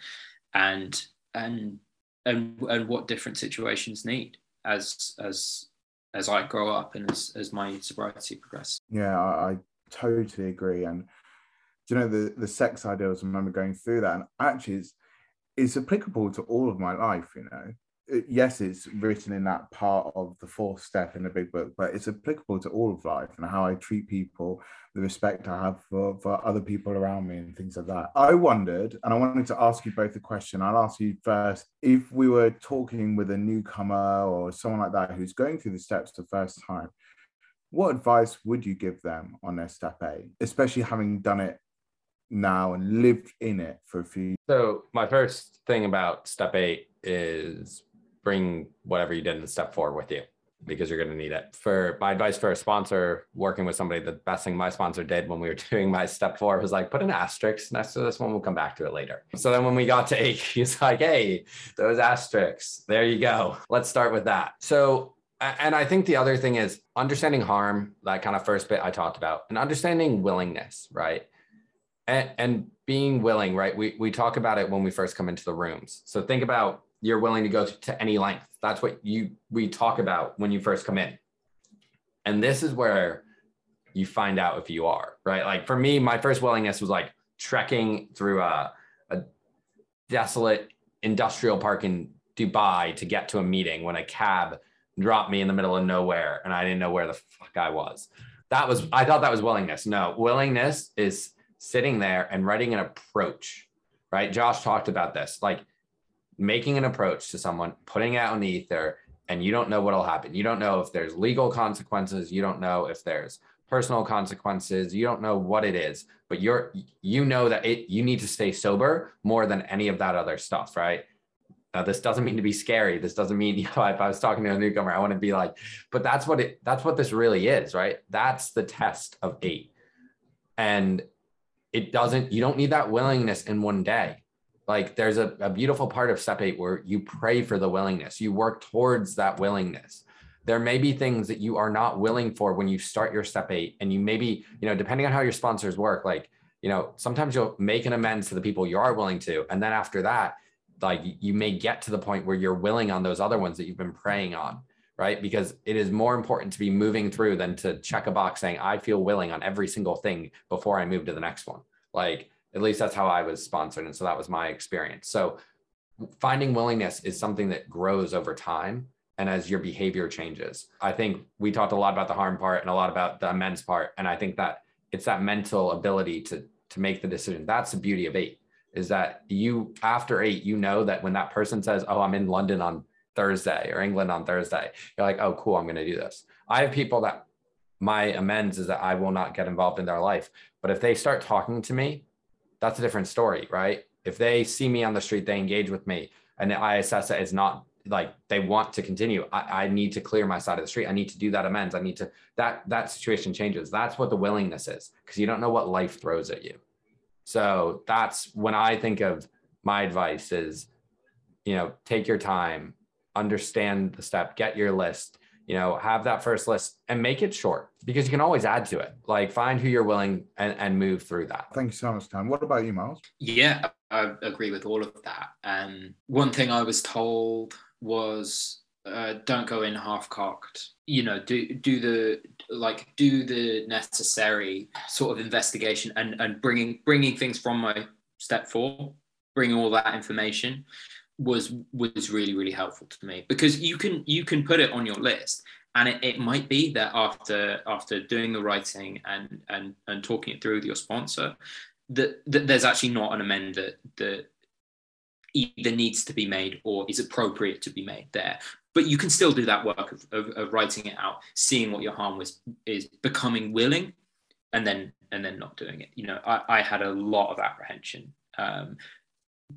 and and and and what different situations need as as as I grow up and as as my sobriety progresses. Yeah, I, I totally agree. And you know the the sex ideals? I remember going through that, and actually, it's it's applicable to all of my life. You know, yes, it's written in that part of the fourth step in the big book, but it's applicable to all of life and how I treat people, the respect I have for, for other people around me, and things like that. I wondered, and I wanted to ask you both a question. I'll ask you first if we were talking with a newcomer or someone like that who's going through the steps the first time, what advice would you give them on their step A, especially having done it now and lived in it for a few? So, my first thing about step eight is bring whatever you did in step four with you because you're going to need it. For my advice for a sponsor working with somebody, the best thing my sponsor did when we were doing my step four was like put an asterisk next to this one. We'll come back to it later. So then when we got to eight, he's like, hey, those asterisks, there you go. Let's start with that. So and I think the other thing is understanding harm, that kind of first bit I talked about, and understanding willingness, right? And, and being willing, right? We, we talk about it when we first come into the rooms. So think about you're willing to go to any length. That's what you we talk about when you first come in. And this is where you find out if you are, right? Like for me, my first willingness was like trekking through a, a desolate industrial park in Dubai to get to a meeting when a cab dropped me in the middle of nowhere and I didn't know where the fuck I was. That was I thought that was willingness. No, willingness is sitting there and writing an approach, right? Josh talked about this. Like making an approach to someone, putting out in the ether, and you don't know what'll happen. You don't know if there's legal consequences. You don't know if there's personal consequences. You don't know what it is, but you're you know that it you need to stay sober more than any of that other stuff, right? Now, this doesn't mean to be scary. This doesn't mean you know, if I was talking to a newcomer, I want to be like, but that's what it that's what this really is, right? That's the test of eight. And it doesn't, you don't need that willingness in one day like there's a, a beautiful part of step eight where you pray for the willingness you work towards that willingness there may be things that you are not willing for when you start your step eight and you maybe you know depending on how your sponsors work like you know sometimes you'll make an amends to the people you are willing to and then after that like you may get to the point where you're willing on those other ones that you've been praying on right? Because it is more important to be moving through than to check a box saying, I feel willing on every single thing before I move to the next one. Like, at least that's how I was sponsored. And so that was my experience. So finding willingness is something that grows over time and as your behavior changes. I think we talked a lot about the harm part and a lot about the amends part. And I think that it's that mental ability to to make the decision. That's the beauty of eight is that you after eight, you know that when that person says, Oh, I'm in London on Thursday or England on Thursday, you're like, Oh, cool, I'm gonna do this. I have people that my amends is that I will not get involved in their life. But if they start talking to me, that's a different story, right? If they see me on the street, they engage with me, and I assess that it's not like they want to continue. I, I need to clear my side of the street. I need to do that amends. I need to that that situation changes. That's what the willingness is because you don't know what life throws at you. So that's when I think of my advice is, you know, take your time, understand the step, get your list, you know, have that first list and make it short because you can always add to it. Like find who you're willing and, and move through that. Thank you so much, Dan. What about you, Miles? Yeah, I agree with all of that. And um, one thing I was told was uh, don't go in half cocked. You know, do do the like do the necessary sort of investigation and and bringing bringing things from my step four, bringing all that information was was really really helpful to me because you can you can put it on your list and it, it might be that after after doing the writing and and and talking it through with your sponsor that, that there's actually not an amend that that either needs to be made or is appropriate to be made there. But you can still do that work of, of, of, writing it out seeing what your harm was is becoming willing and then and then not doing it. You know i, I had a lot of apprehension um,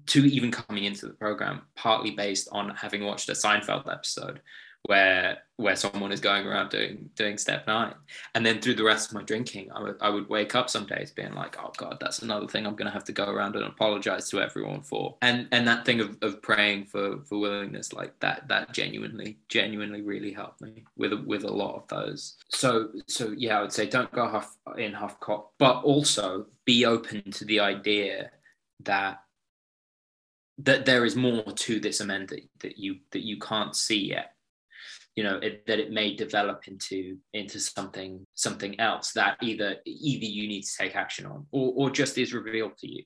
to even coming into the program partly based on having watched a seinfeld episode where where someone is going around doing doing step nine. And then through the rest of my drinking I would, I would wake up some days being like oh god that's another thing i'm going to have to go around and apologize to everyone for. And and that thing of, of praying for for willingness like that that genuinely genuinely really helped me with with a lot of those. So so yeah i would say don't go half in half cock but also be open to the idea that that there is more to this amend that, that you that you can't see yet. You know it, that it may develop into into something something else that either either you need to take action on or, or just is revealed to you.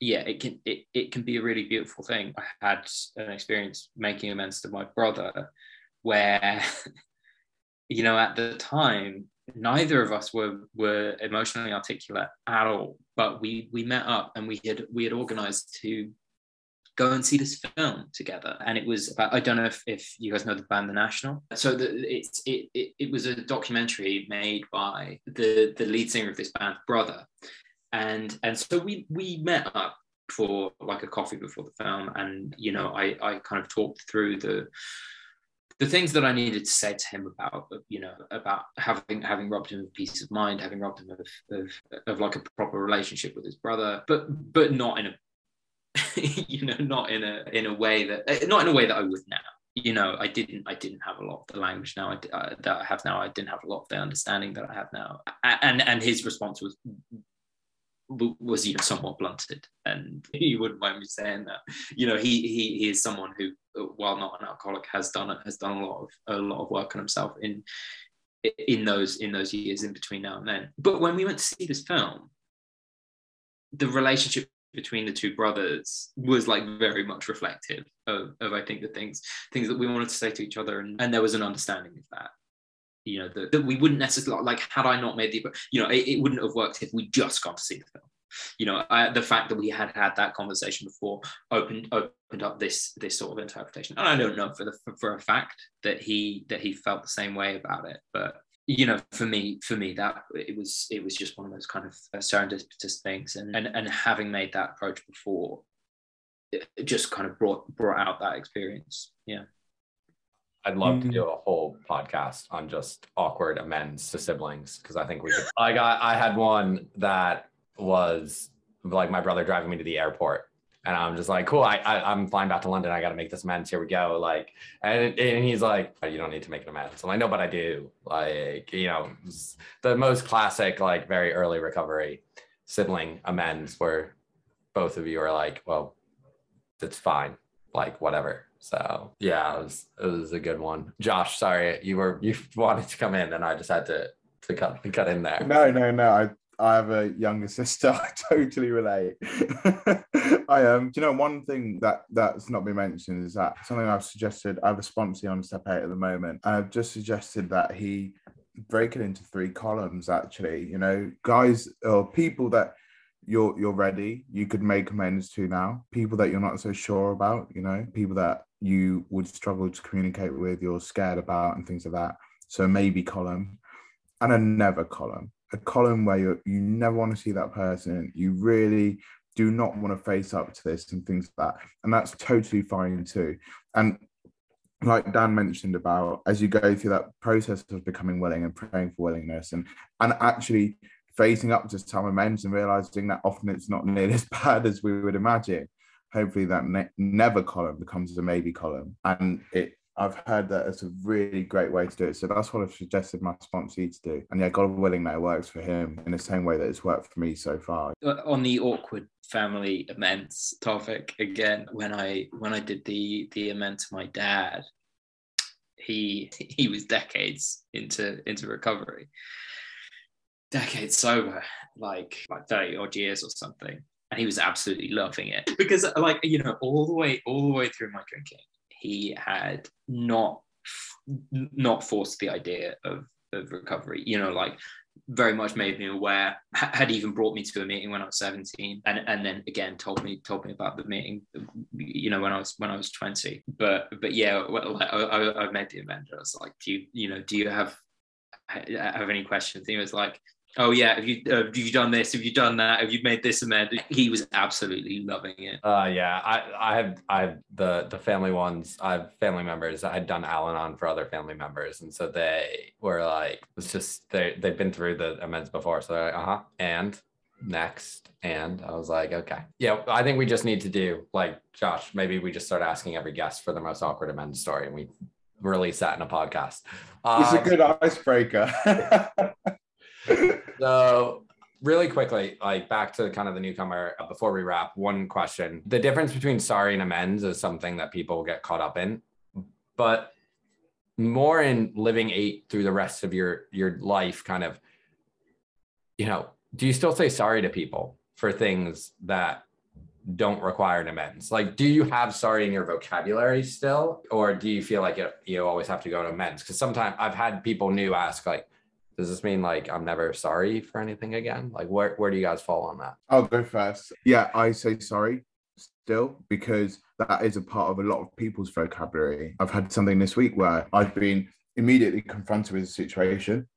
Yeah it can it, it can be a really beautiful thing. I had an experience making amends to my brother where you know at the time neither of us were were emotionally articulate at all but we we met up and we had we had organized to go and see this film together. And it was about, I don't know if, if you guys know the band The National. So the, it's, it, it, it was a documentary made by the, the lead singer of this band's brother. And, and so we, we met up for like a coffee before the film. And, you know, I, I kind of talked through the, the things that I needed to say to him about, you know, about having having robbed him of peace of mind, having robbed him of, of, of like a proper relationship with his brother, but but not in a you know, not in a in a way that eh, not in a way that I would now. You know, I didn't I didn't have a lot of the language now I, uh, that I have now. I didn't have a lot of the understanding that I have now. And and his response was was you know somewhat blunted and you wouldn't mind me saying that you know he he, he is someone who while not an alcoholic has done has done a lot of a lot of work on himself in in those in those years in between now and then but when we went to see this film the relationship between the two brothers was like very much reflective of, of I think the things things that we wanted to say to each other. And, and there was an understanding of that you know that, that we wouldn't necessarily like had I not made the you know it, it wouldn't have worked if we just got to see the film. You know I, the fact that we had had that conversation before opened opened up this this sort of interpretation. And I don't know for the for, for a fact that he that he felt the same way about it but you know for me for me that it was it was just one of those kind of serendipitous things and and, and having made that approach before it just kind of brought brought out that experience yeah I'd love to mm. do a whole podcast on just awkward amends to siblings because I think we could. I got I had one that was like my brother driving me to the airport and I'm just like, cool. I, I am flying back to London. I got to make this amends. Here we go. Like, and and he's like, oh, you don't need to make an amends. I'm like, no, but I do. Like, you know, the most classic, like, very early recovery sibling amends where both of you are like, well, it's fine. Like, whatever. So yeah, it was it was a good one. Josh, sorry, you were you wanted to come in and I just had to to cut cut in there. No, no, no. I have a younger sister. I totally relate. I um, do you know one thing that that's not been mentioned is that something I've suggested. I have a sponsor on Step Eight at the moment, I've just suggested that he break it into three columns. Actually, you know, guys or people that you're you're ready, you could make amends to now. People that you're not so sure about, you know, people that you would struggle to communicate with, you're scared about, and things like that. So maybe column and a never column a column where you you never want to see that person. You really do not want to face up to this and things like that. And that's totally fine too. And like Dan mentioned about as you go through that process of becoming willing and praying for willingness and and actually facing up to some amends and realizing that often it's not nearly as bad as we would imagine. Hopefully that ne- never column becomes a maybe column and it I've heard that it's a really great way to do it. So that's what I've suggested my sponsor to do. And yeah, God willing that it works for him in the same way that it's worked for me so far. Uh, on the awkward family amends topic again, when I when I did the the amend to my dad, he he was decades into into recovery. Decades sober, like like 30 odd years or something. And he was absolutely loving it. Because like, you know, all the way, all the way through my drinking, he had not not forced the idea of, of recovery. You know, like very much made me aware had even brought me to a meeting when i was 17 and and then again told me told me about the meeting you know when i was when i was 20 but but yeah well, I, I, I met the inventor i was like do you you know do you have have any questions? He was like oh yeah have you uh, have you done this have you done that have you made this amend he was absolutely loving it. Uh yeah i i have i have the the family ones i have family members i had done al-anon for other family members and so they were like it's just they they've been through the amends before so they're like uh-huh and next and i was like okay. Yeah i think we just need to do like josh maybe we just start asking every guest for the most awkward amends story and we release that in a podcast. It's um, a good icebreaker so really quickly, like back to kind of the newcomer uh, before we wrap, one question. The difference between sorry and amends is something that people get caught up in, but more in living eight through the rest of your your life, kind of, you know, do you still say sorry to people for things that don't require an amends? Like, do you have sorry in your vocabulary still, or do you feel like it, you always have to go to amends? Because sometimes I've had people new ask, like, does this mean like I'm never sorry for anything again? Like where where do you guys fall on that? I'll go first. Yeah, I say sorry still because that is a part of a lot of people's vocabulary. I've had something this week where I've been immediately confronted with a situation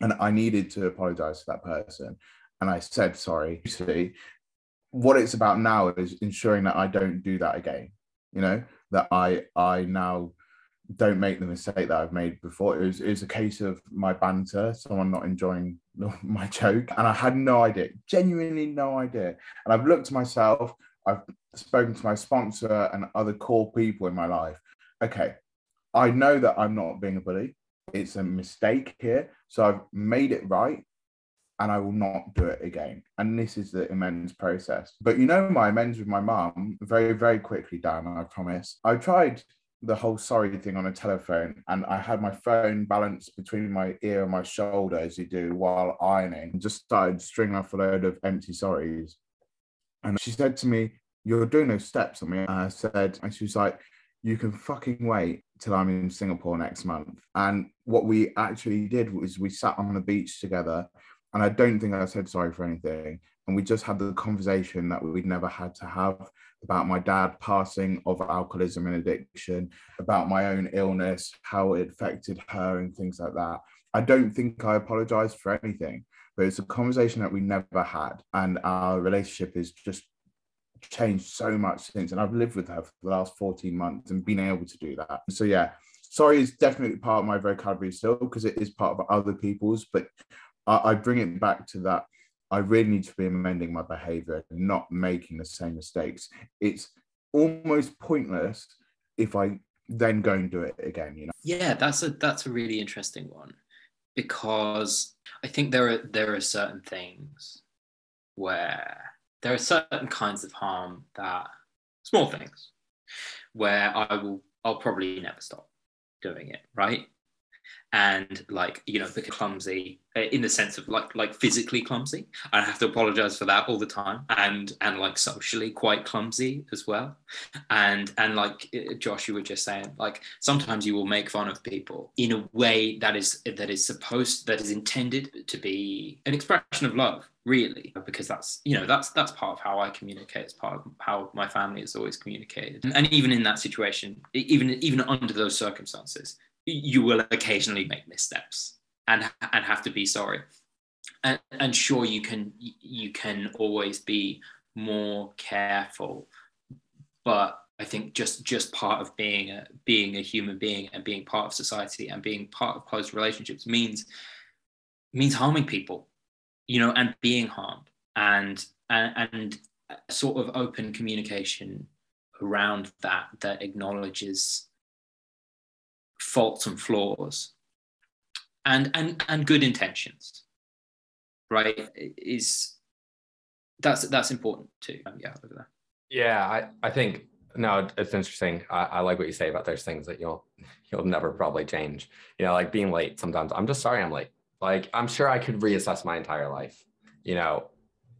and I needed to apologize to that person. And I said sorry. See, what it's about now is ensuring that I don't do that again. You know, that I I now don't make the mistake that I've made before. It was, it was a case of my banter, someone not enjoying my joke, and I had no idea, genuinely no idea. And I've looked to myself, I've spoken to my sponsor and other core people in my life. Okay, I know that I'm not being a bully. It's a mistake here. So I've made it right and I will not do it again. And this is the amends process. But you know, my amends with my mum, very, very quickly, Dan, I promise. I tried the whole sorry thing on a telephone and I had my phone balanced between my ear and my shoulder as you do while ironing and just started stringing off a load of empty sorries. And she said to me, You're doing those steps on me. And I said, and she was like, You can fucking wait till I'm in Singapore next month. And what we actually did was we sat on the beach together. And I don't think I said sorry for anything. And we just had the conversation that we'd never had to have about my dad passing of alcoholism and addiction, about my own illness, how it affected her, and things like that. I don't think I apologized for anything, but it's a conversation that we never had. And our relationship is just changed so much since. And I've lived with her for the last 14 months and been able to do that. So, yeah, sorry is definitely part of my vocabulary still because it is part of other people's, but I, I bring it back to that I really need to be amending my behavior, not making the same mistakes. It's almost pointless if I then go and do it again, you know. Yeah, that's a that's a really interesting one because I think there are there are certain things where there are certain kinds of harm that small things where I will I'll probably never stop doing it, right? And like you know the clumsy uh, in the sense of like like physically clumsy. I have to apologize for that all the time and and like socially quite clumsy as well. And and like uh, josh you were just saying like sometimes you will make fun of people in a way that is that is supposed that is intended to be an expression of love really because that's you know that's that's part of how i communicate. It's part of how my family has always communicated. And even in that situation even even under those circumstances you will occasionally make missteps and and have to be sorry. And, and sure you can you can always be more careful but i think just just part of being a being a human being and being part of society and being part of close relationships means means harming people you know and being harmed and and, and sort of open communication around that that acknowledges faults and flaws and and and good intentions right is that's that's important too. Um, yeah yeah i i think no it's interesting. I, I like what you say about those things that you'll you'll never probably change. You know like being late sometimes. I'm just sorry i'm late. Like i'm sure i could reassess my entire life you know.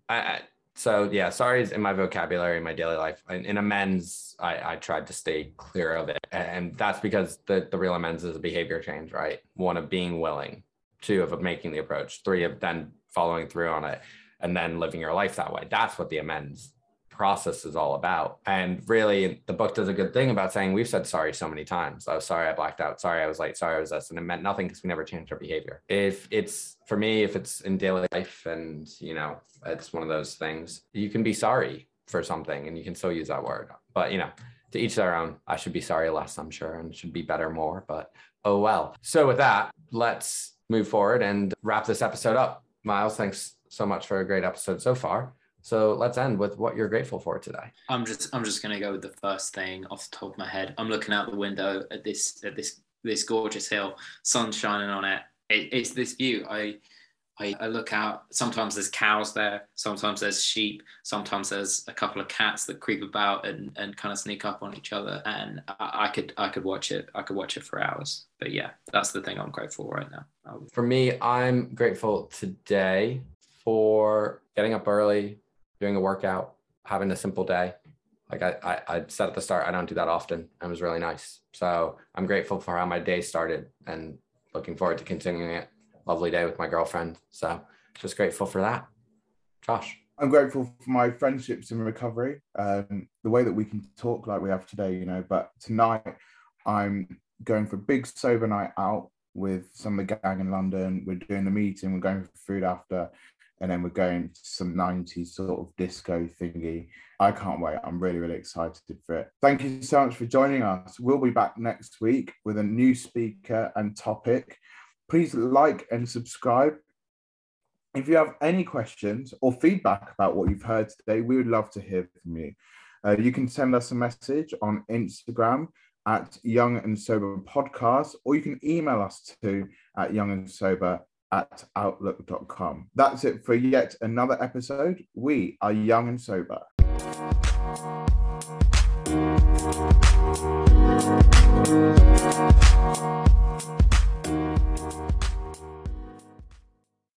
I, so yeah, sorry is in my vocabulary in my daily life. In, in amends, I, I tried to stay clear of it, and that's because the the real amends is a behavior change, right? One of being willing, two of making the approach, three of then following through on it, and then living your life that way. That's what the amends process is all about. And really, the book does a good thing about saying we've said sorry so many times. Oh, sorry, I blacked out. Sorry, I was late. Sorry, I was this. And it meant nothing because we never changed our behavior. If it's for me, if it's in daily life and, you know, it's one of those things, you can be sorry for something and you can still use that word. But, you know, to each their own. I should be sorry less, I'm sure, and should be better more. But oh well. So, with that, let's move forward and wrap this episode up. Miles, thanks so much for a great episode so far. So let's end with what you're grateful for today. I'm just I'm just gonna go with the first thing off the top of my head. I'm looking out the window at this at this this gorgeous hill, sun shining on it. it it's this view. I, I I look out. Sometimes there's cows there. Sometimes there's sheep. Sometimes there's a couple of cats that creep about and, and kind of sneak up on each other. And I, I could I could watch it. I could watch it for hours. But yeah, that's the thing I'm grateful for right now. For me, I'm grateful today for getting up early, doing a workout, having a simple day. Like I, I, I said at the start, I don't do that often. It was really nice. So I'm grateful for how my day started and looking forward to continuing it. Lovely day with my girlfriend. So just grateful for that. Josh. I'm grateful for my friendships in recovery, um, the way that we can talk like we have today, you know. But tonight, I'm going for a big sober night out with some of the gang in London. We're doing the meeting, we're going for food after, and then we're going to some 90s sort of disco thingy. I can't wait. I'm really, really excited for it. Thank you so much for joining us. We'll be back next week with a new speaker and topic. Please like and subscribe. If you have any questions or feedback about what you've heard today, we would love to hear from you. Uh, you can send us a message on Instagram at Young and Sober Podcast, or you can email us to at Young and Sober at outlook.com. That's it for yet another episode. We are young and sober.